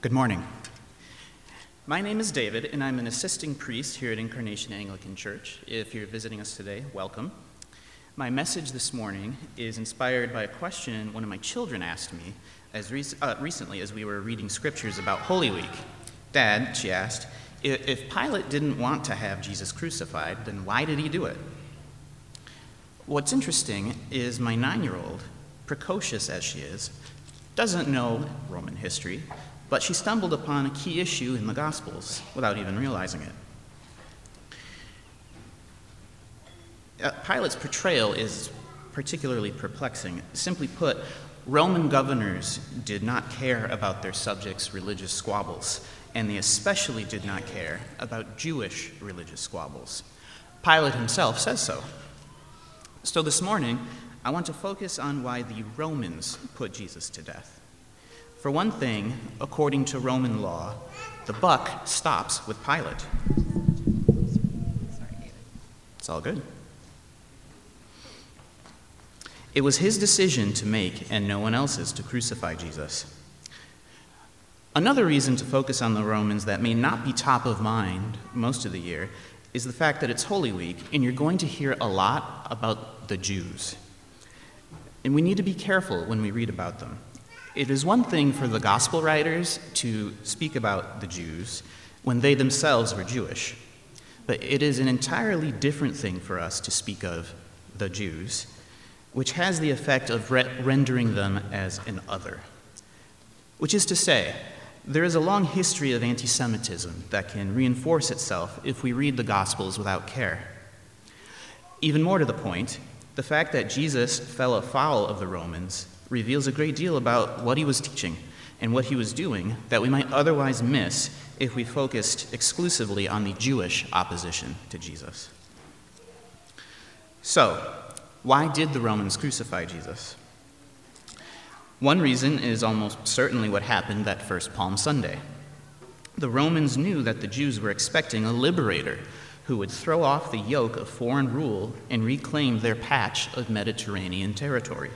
Good morning. My name is David, and I'm an assisting priest here at Incarnation Anglican Church. If you're visiting us today, welcome. My message this morning is inspired by a question one of my children asked me as rec- uh, recently as we were reading scriptures about Holy Week. Dad, she asked, if Pilate didn't want to have Jesus crucified, then why did he do it? What's interesting is my nine year old, precocious as she is, doesn't know Roman history, but she stumbled upon a key issue in the Gospels without even realizing it. Uh, Pilate's portrayal is particularly perplexing. Simply put, Roman governors did not care about their subjects' religious squabbles, and they especially did not care about Jewish religious squabbles. Pilate himself says so. So this morning, I want to focus on why the Romans put Jesus to death. For one thing, according to Roman law, the buck stops with Pilate. It's all good. It was his decision to make and no one else's to crucify Jesus. Another reason to focus on the Romans that may not be top of mind most of the year is the fact that it's Holy Week and you're going to hear a lot about the Jews. And we need to be careful when we read about them. It is one thing for the gospel writers to speak about the Jews when they themselves were Jewish, but it is an entirely different thing for us to speak of the Jews which has the effect of re- rendering them as an other. Which is to say, there is a long history of anti Semitism that can reinforce itself if we read the Gospels without care. Even more to the point, the fact that Jesus fell afoul of the Romans reveals a great deal about what he was teaching and what he was doing that we might otherwise miss if we focused exclusively on the Jewish opposition to Jesus. So, why did the Romans crucify Jesus? One reason is almost certainly what happened that first Palm Sunday. The Romans knew that the Jews were expecting a liberator who would throw off the yoke of foreign rule and reclaim their patch of Mediterranean territory.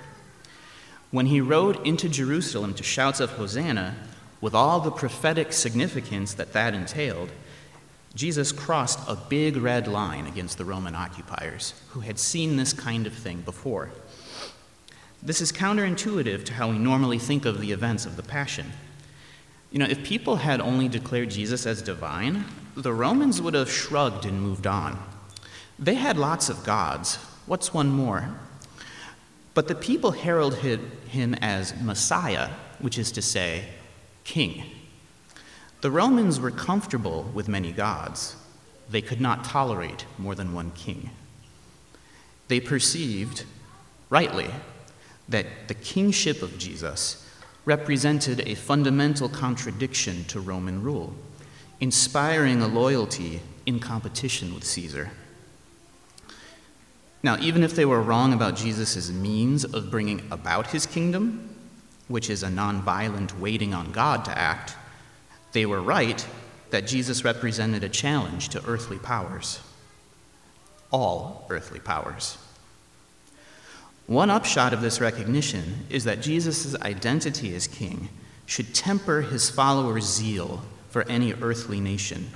When he rode into Jerusalem to shouts of Hosanna, with all the prophetic significance that that entailed, Jesus crossed a big red line against the Roman occupiers who had seen this kind of thing before. This is counterintuitive to how we normally think of the events of the Passion. You know, if people had only declared Jesus as divine, the Romans would have shrugged and moved on. They had lots of gods. What's one more? But the people heralded him as Messiah, which is to say, king. The Romans were comfortable with many gods. They could not tolerate more than one king. They perceived, rightly, that the kingship of Jesus represented a fundamental contradiction to Roman rule, inspiring a loyalty in competition with Caesar. Now, even if they were wrong about Jesus' means of bringing about his kingdom, which is a nonviolent waiting on God to act, they were right that Jesus represented a challenge to earthly powers, all earthly powers. One upshot of this recognition is that Jesus' identity as king should temper his followers' zeal for any earthly nation,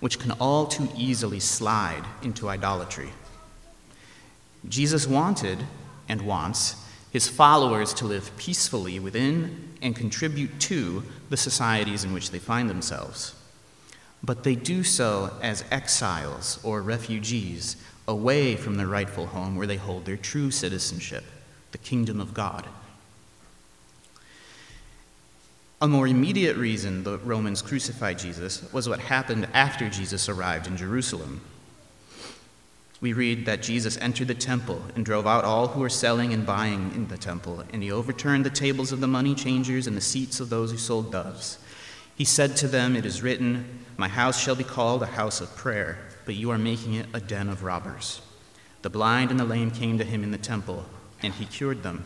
which can all too easily slide into idolatry. Jesus wanted and wants his followers to live peacefully within and contribute to the societies in which they find themselves. But they do so as exiles or refugees away from their rightful home where they hold their true citizenship, the kingdom of God. A more immediate reason the Romans crucified Jesus was what happened after Jesus arrived in Jerusalem we read that Jesus entered the temple and drove out all who were selling and buying in the temple, and he overturned the tables of the money changers and the seats of those who sold doves. He said to them, It is written, My house shall be called a house of prayer, but you are making it a den of robbers. The blind and the lame came to him in the temple, and he cured them.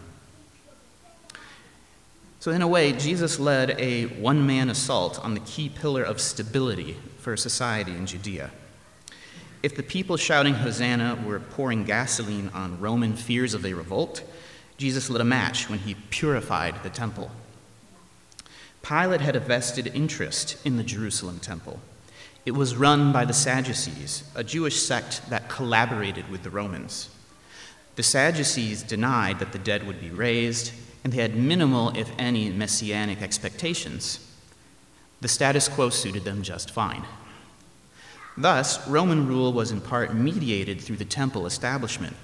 So, in a way, Jesus led a one man assault on the key pillar of stability for society in Judea. If the people shouting Hosanna were pouring gasoline on Roman fears of a revolt, Jesus lit a match when he purified the temple. Pilate had a vested interest in the Jerusalem temple. It was run by the Sadducees, a Jewish sect that collaborated with the Romans. The Sadducees denied that the dead would be raised, and they had minimal, if any, messianic expectations. The status quo suited them just fine. Thus, Roman rule was in part mediated through the temple establishment.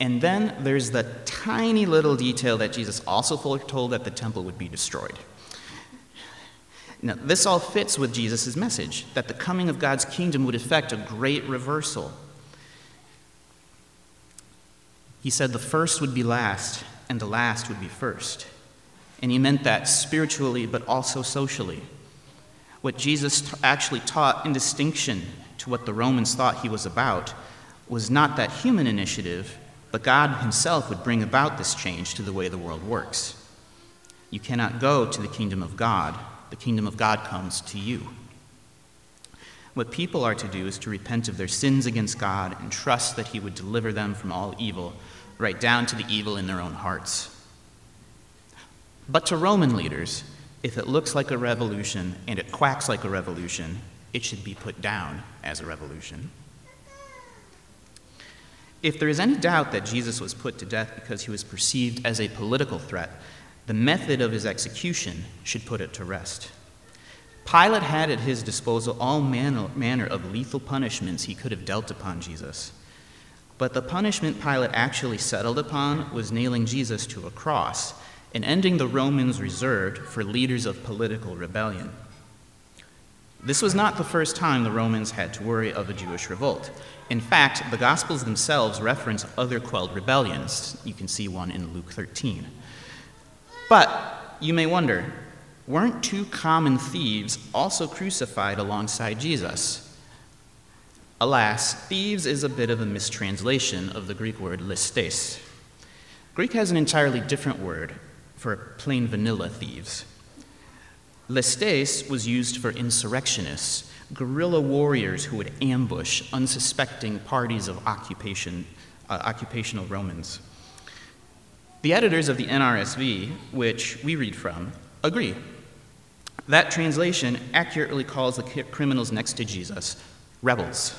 And then there's the tiny little detail that Jesus also foretold that the temple would be destroyed. Now, this all fits with Jesus' message that the coming of God's kingdom would effect a great reversal. He said the first would be last, and the last would be first. And he meant that spiritually, but also socially. What Jesus actually taught, in distinction to what the Romans thought he was about, was not that human initiative, but God himself would bring about this change to the way the world works. You cannot go to the kingdom of God the kingdom of God comes to you. What people are to do is to repent of their sins against God and trust that He would deliver them from all evil, right down to the evil in their own hearts. But to Roman leaders, if it looks like a revolution and it quacks like a revolution, it should be put down as a revolution. If there is any doubt that Jesus was put to death because he was perceived as a political threat, the method of his execution should put it to rest. Pilate had at his disposal all manner, of lethal punishments he could have dealt upon Jesus. But the punishment Pilate actually settled upon was nailing Jesus to a cross and ending the Romans reserved for leaders of political rebellion. This was not the first time the Romans had to worry of a Jewish revolt. In fact, the Gospels themselves reference other quelled rebellions. You can see one in Luke 13. But you may wonder weren't two common thieves also crucified alongside Jesus? Alas, thieves is a bit of a mistranslation of the Greek word listes. Greek has an entirely different word for plain vanilla thieves. Lestes was used for insurrectionists, guerrilla warriors who would ambush unsuspecting parties of occupation, uh, occupational Romans. The editors of the NRSV, which we read from, agree. That translation accurately calls the criminals next to Jesus rebels.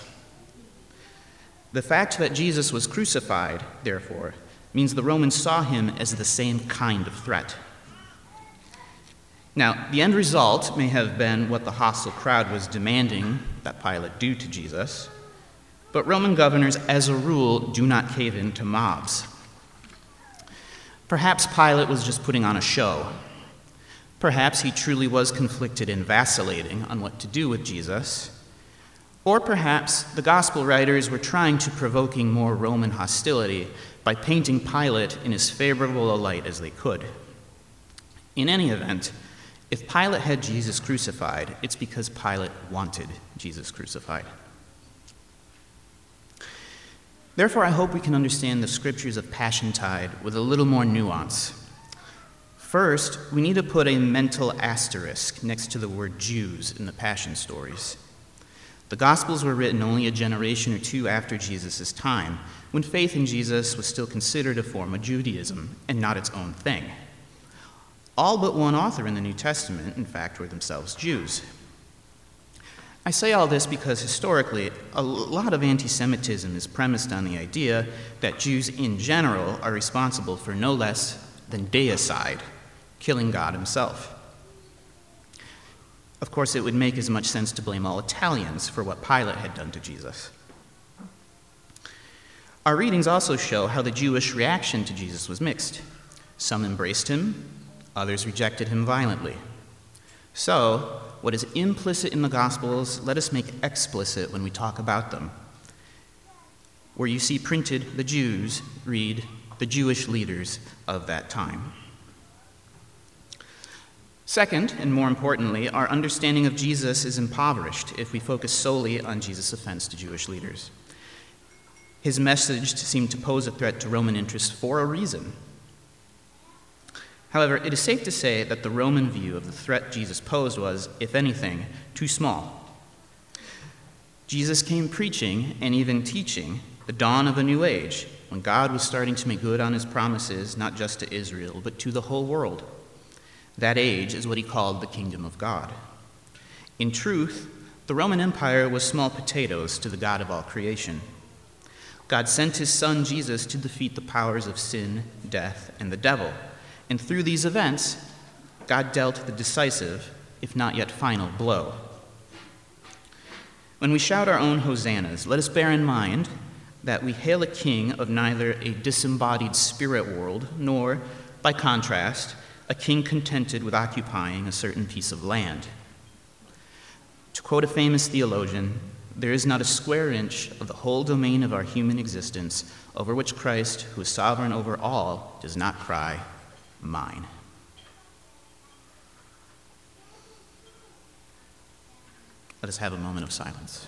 The fact that Jesus was crucified, therefore, means the Romans saw him as the same kind of threat. Now, the end result may have been what the hostile crowd was demanding that Pilate do to Jesus, but Roman governors, as a rule, do not cave in to mobs. Perhaps Pilate was just putting on a show. Perhaps he truly was conflicted and vacillating on what to do with Jesus. Or perhaps the gospel writers were trying to provoking more Roman hostility by painting Pilate in as favorable a light as they could. In any event, if Pilate had Jesus crucified, it's because Pilate wanted Jesus crucified. Therefore, I hope we can understand the scriptures of Passiontide with a little more nuance. First, we need to put a mental asterisk next to the word Jews in the Passion stories. The Gospels were written only a generation or two after Jesus' time, when faith in Jesus was still considered a form of Judaism and not its own thing. All but one author in the New Testament, in fact, were themselves Jews. I say all this because historically, a lot of anti Semitism is premised on the idea that Jews in general are responsible for no less than deicide, killing God himself. Of course, it would make as much sense to blame all Italians for what Pilate had done to Jesus. Our readings also show how the Jewish reaction to Jesus was mixed. Some embraced him, others rejected him violently. So, what is implicit in the Gospels, let us make explicit when we talk about them. Where you see printed the Jews, read the Jewish leaders of that time. Second, and more importantly, our understanding of Jesus is impoverished if we focus solely on Jesus' offense to Jewish leaders. His message seemed to pose a threat to Roman interests for a reason. However, it is safe to say that the Roman view of the threat Jesus posed was, if anything, too small. Jesus came preaching and even teaching the dawn of a new age, when God was starting to make good on his promises, not just to Israel, but to the whole world. That age is what he called the kingdom of God. In truth, the Roman Empire was small potatoes to the God of all creation. God sent his son Jesus to defeat the powers of sin, death, and the devil. And through these events, God dealt the decisive, if not yet final, blow. When we shout our own hosannas, let us bear in mind that we hail a king of neither a disembodied spirit world nor, by contrast, a king contented with occupying a certain piece of land. To quote a famous theologian, there is not a square inch of the whole domain of our human existence over which Christ, who is sovereign over all, does not cry, Mine. Let us have a moment of silence.